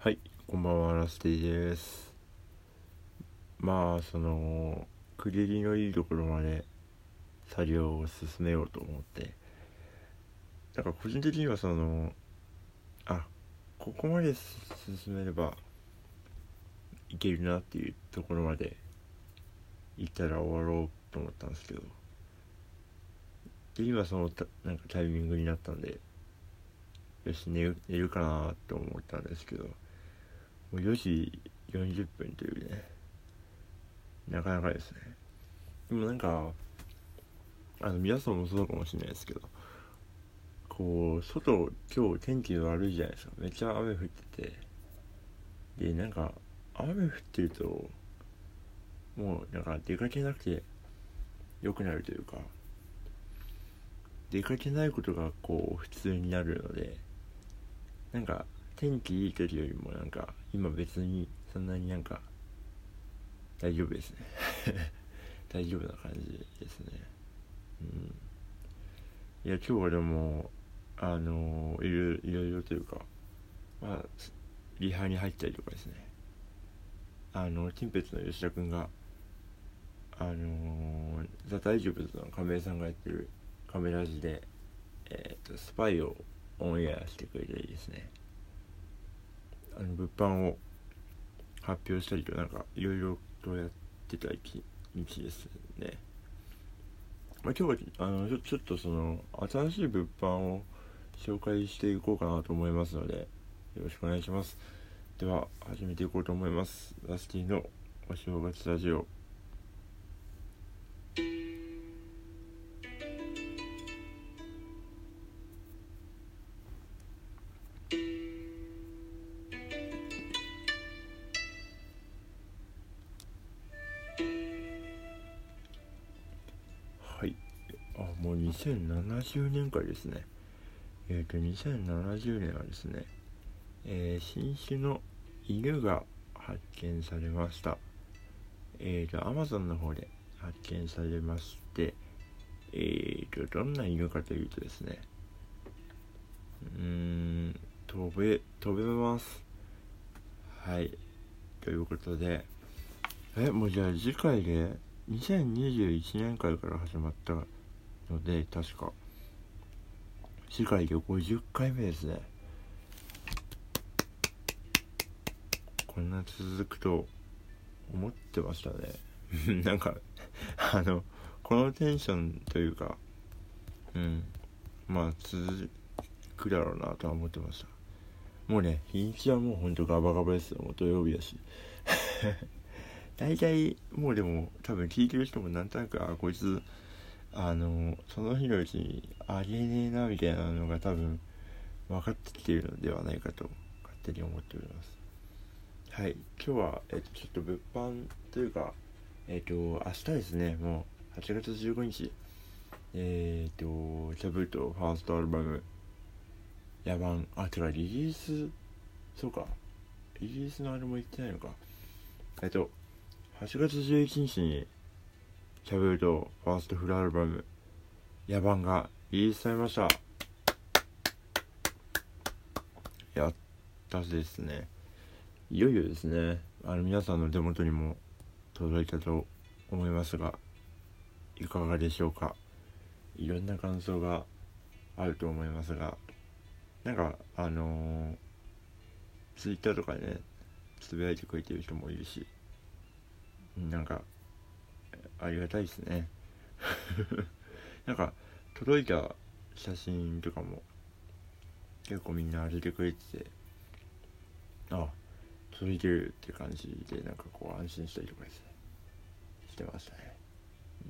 はい、こんばんは、ラスティです。まあ、その、区切りのいいところまで作業を進めようと思って、なんか個人的にはその、あ、ここまで進めればいけるなっていうところまで行ったら終わろうと思ったんですけど、で、今そのなんかタイミングになったんで、よし寝る寝るかなと思ったんですけど。もう4時40分というねなかなかですね。でもなんかあの皆さんもそうかもしれないですけどこう外今日天気悪いじゃないですか。めっちゃ雨降ってて。でなんか雨降ってるともうなんか出かけなくて良くなるというか出かけないことがこう普通になるのでなんか天気いい時よりもなんか今別にそんなになんか大丈夫ですね。大丈夫な感じですね。うん。いや今日はでもあのいろいろいろというかまあリハに入ったりとかですね。あのティンペッツの吉田君があのザ・大丈夫の亀井さんがやってるカメラ字でえっ、ー、とスパイをオンエアしてくれたりですね。あの物販を発表したりとなんかいろいろとやってた日ですね、まあ、今日はあのちょっとその新しい物販を紹介していこうかなと思いますのでよろしくお願いします。では始めていこうと思います。ラスティのお正月ラジオ。2070年からですね、えっ、ー、と、2070年はですね、えー、新種の犬が発見されました。えっ、ー、と、Amazon の方で発見されまして、えっ、と、どんな犬かというとですね、うーん、飛べ、飛べます。はい。ということで、え、もうじゃあ次回で2021年からから始まったので確か。次回で50回目ですね。こんな続くと思ってましたね。なんかあのこのテンションというかうん。まあ続くだろうなとは思ってました。もうね日にちはもうほんとガバガバですよ。もう土曜日だし。大体もうでも多分聞いてる人もなんとなくあこいつあのその日のうちにありえねえなみたいなのが多分分かってきているのではないかと勝手に思っております。はい。今日は、えっと、ちょっと物販というかえっと明日ですね。もう8月15日。えっとキャブートファーストアルバム「野蛮」あてかリリースそうか。リリースのあれも言ってないのか。えっと8月11日にキャブルドファーストフルアルバム「野蛮」がリリースされました。やったですね。いよいよですね。あの皆さんの手元にも届いたと思いますがいかがでしょうか。いろんな感想があると思いますがなんかあのー、ツイッターとかでねつぶやいてくれてる人もいるしなんかありがたいですね。なんか届いた写真とかも結構みんな上げてくれててあ届いてるって感じでなんかこう安心したりとかですねしてましたね。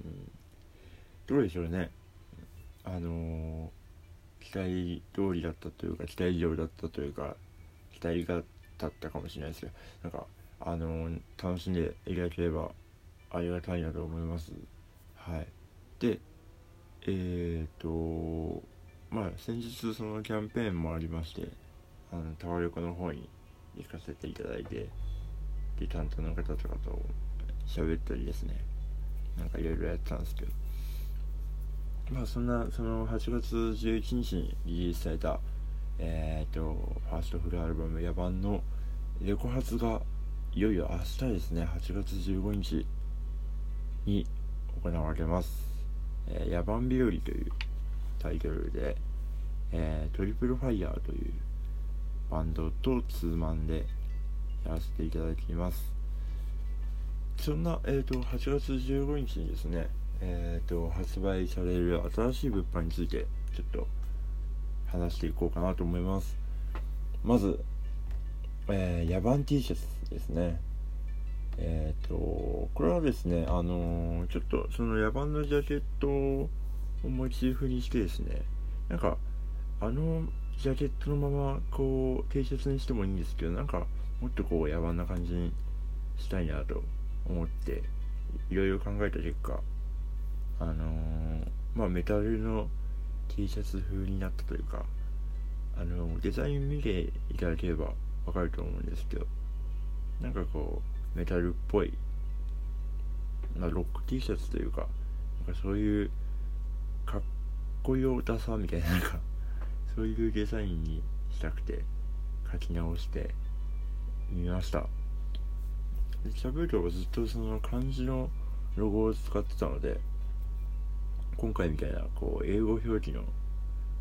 うん。どうでしょうね。あのー、期待通りだったというか期待以上だったというか期待がだったかもしれないですけどなんかあのー、楽しんでいただければありがたいなと思います。はい。でえっ、ー、とまあ先日そのキャンペーンもありましてあのタワレコの方に行かせていただいてで担当の方とかと喋ったりですね。なんかいろいろやってたんですけど。まあそんなその8月11日にリリースされたえっ、ー、とファーストフルアルバム「野蛮」の、レコ発がいよいよ明日ですね。8月15日。に行われます「えー、野蛮日和」というタイトルで、えー、トリプルファイヤーというバンドとツーマンでやらせていただきます。そんな、えーと、8月15日にですね、えーと、発売される新しい物販についてちょっと話していこうかなと思います。まず、えー、野蛮 T シャツですね。えっ、ー、とこれはですねあのー、ちょっとその野蛮のジャケットをモチーフにしてですねなんかあのジャケットのままこう T シャツにしてもいいんですけどなんかもっとこう野蛮な感じにしたいなと思っていろいろ考えた結果あのー、まあメタルの T シャツ風になったというかあのデザイン見ていただければわかると思うんですけどなんかこうメタルっぽい、まあ、ロック T シャツというかなんかそういうかっこよダサみたいななんか そういうデザインにしたくて書き直してみました。シャブルはずっとその漢字のロゴを使ってたので今回みたいなこう英語表記の、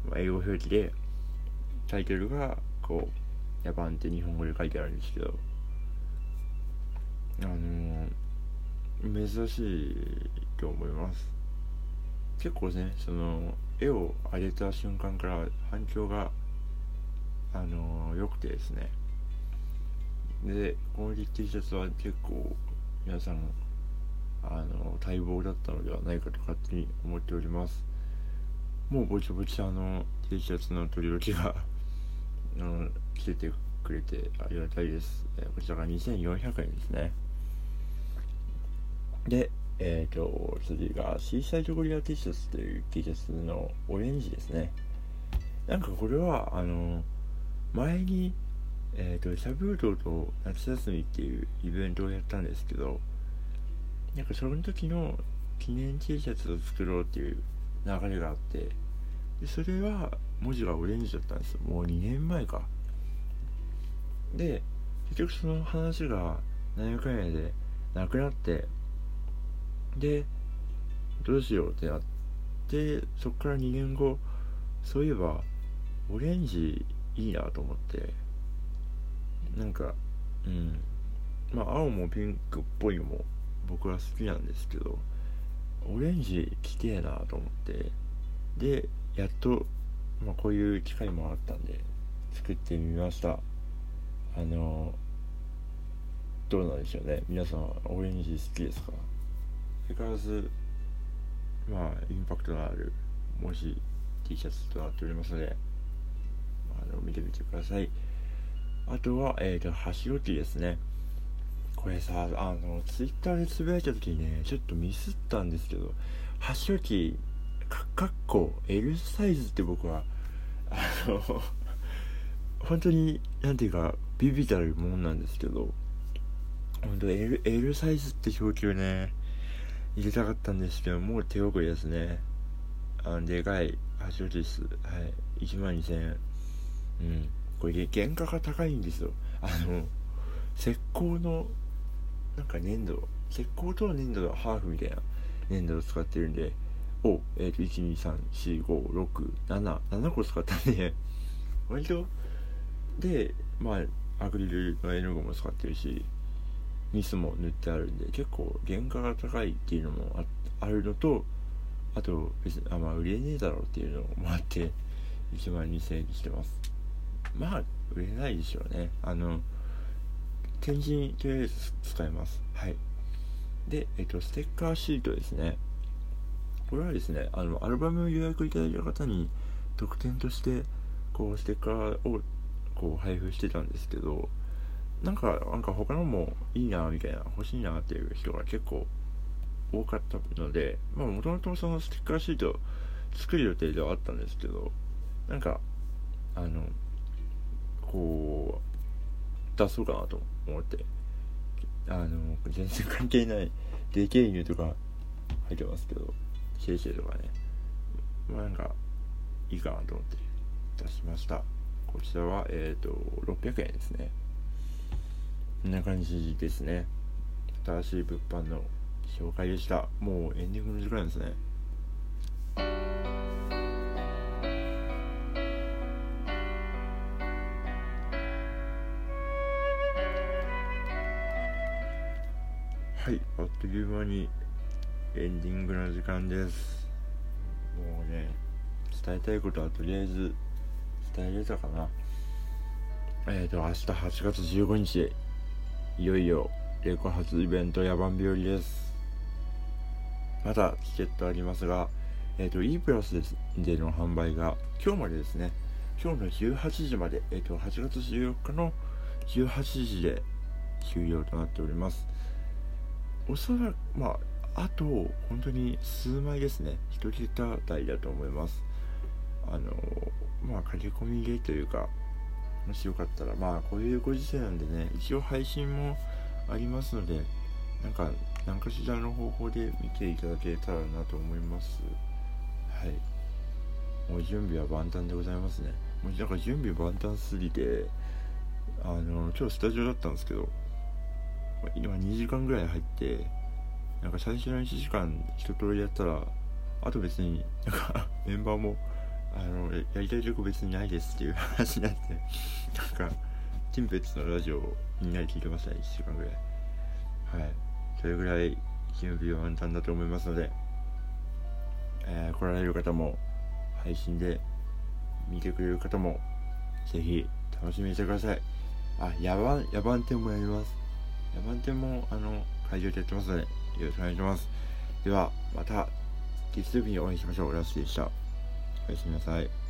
まあ、英語表記でタイトルがこう「ヤバン」って日本語で書いてあるんですけどあの、珍しいと思います。結構ねその絵を上げた瞬間から反響があの良、くてですね。でこの T シャツは結構皆さんあの待望だったのではないかと勝手に思っております。もうぼちぼちあの T シャツの取り置きが あの着ててくれてありがたいです、こちらが2400円ですね。でえっ、ー、と次がシーサイドゴリラ T シャツという T シャツのオレンジですね。なんかこれはあの前にえっ、ー、とシャブードと夏休みっていうイベントをやったんですけどなんかその時の記念 T シャツを作ろうっていう流れがあってでそれは文字がオレンジだったんですよ。もう2年前か。で結局その話が何やかんやでなくなってでどうしようってなってそっから2年後そういえばオレンジいいなと思って。なんかうん。まあ青もピンクっぽいのも僕は好きなんですけどオレンジ着てえなと思って。でやっと、まあ、こういう機会もあったんで作ってみました。あのどうなんでしょうね。皆さんオレンジ好きですか？相変わらずまあインパクトのある文字 T シャツとなっておりますのであの見てみてくださいあとは、えっ、ー、と、箸置きですね。これさ、あの、ツイッターでつぶやいた時にね、ちょっとミスったんですけど、箸置き、かかっこ L サイズって僕は、あの、本当に、なんていうか、ビビたるもんなんですけど、本当 L, L サイズって表記をね、入れたかったんですけど、もう手遅れですね。あの、でかい箸置きです。はい。1万2000円。うん。これ原価が高いんですよあの石膏のなんか粘土石膏と粘土のハーフみたいな粘土を使ってるんでを、えー、と1234567個使ったんで割とでまあアクリルの絵の具も使ってるしニスも塗ってあるんで結構原価が高いっていうのもあるのとあと別にあまあ売れねえだろうっていうのもあって1万2000円にしてます。まあ売れないでしょうね。あの展示にとりあえず使います。はい。でえっとステッカーシートですね。これはですねあのアルバムを予約いただいた方に特典としてこうステッカーをこう配布してたんですけどなんかなんか他のもいいなみたいな欲しいなっていう人が結構多かったのでまあもともとそのステッカーシート作る予定ではあったんですけどなんかあのこう出そうかなと思ってあの全然関係ないでけえ犬とか入ってますけどシェイシェイとかね。まあなんかいいかなと思って出しました。こちらはえっ、ー、と600円ですね。こんな感じですね。新しい物販の紹介でした。もうエンディングの時間ですね。はいあっという間にエンディングの時間です。もうね伝えたいことはとりあえず伝えれたかな。えっ、ー、と明日8月15日いよいよレコ発イベント野蛮日和です。まだチケットありますがえっ、ー、と E プラスでの販売が今日までですね。今日の18時まで、えっ、ー、と8月14日の18時で終了となっております。おそらくまああと本当に数枚ですね。1桁台だと思います。あのまあ駆け込みゲーというかもしよかったらまあこういうご時世なんでね一応配信もありますのでなんか何かしらの方法で見ていただけたらなと思います。はい。もう準備は万端でございますね。もうなんか準備万端すぎてあの今日スタジオだったんですけど今2時間ぐらい入ってなんか最初の1時間一通りやったらあと別になんか メンバーもあのやりたい曲別にないですっていう話になってなんかティンペッツのラジオをみんなで聴いてました1週間ぐらい。はい。それぐらい準備は満タンだと思いますので、えー、来られる方も配信で見てくれる方もぜひ楽しみにしてください。あ野蛮野蛮店もやります。野蛮店もあの会場でやってますのでよろしくお願いします。ではまた月曜日にお会いしましょう。ラスでした。おやすみなさい。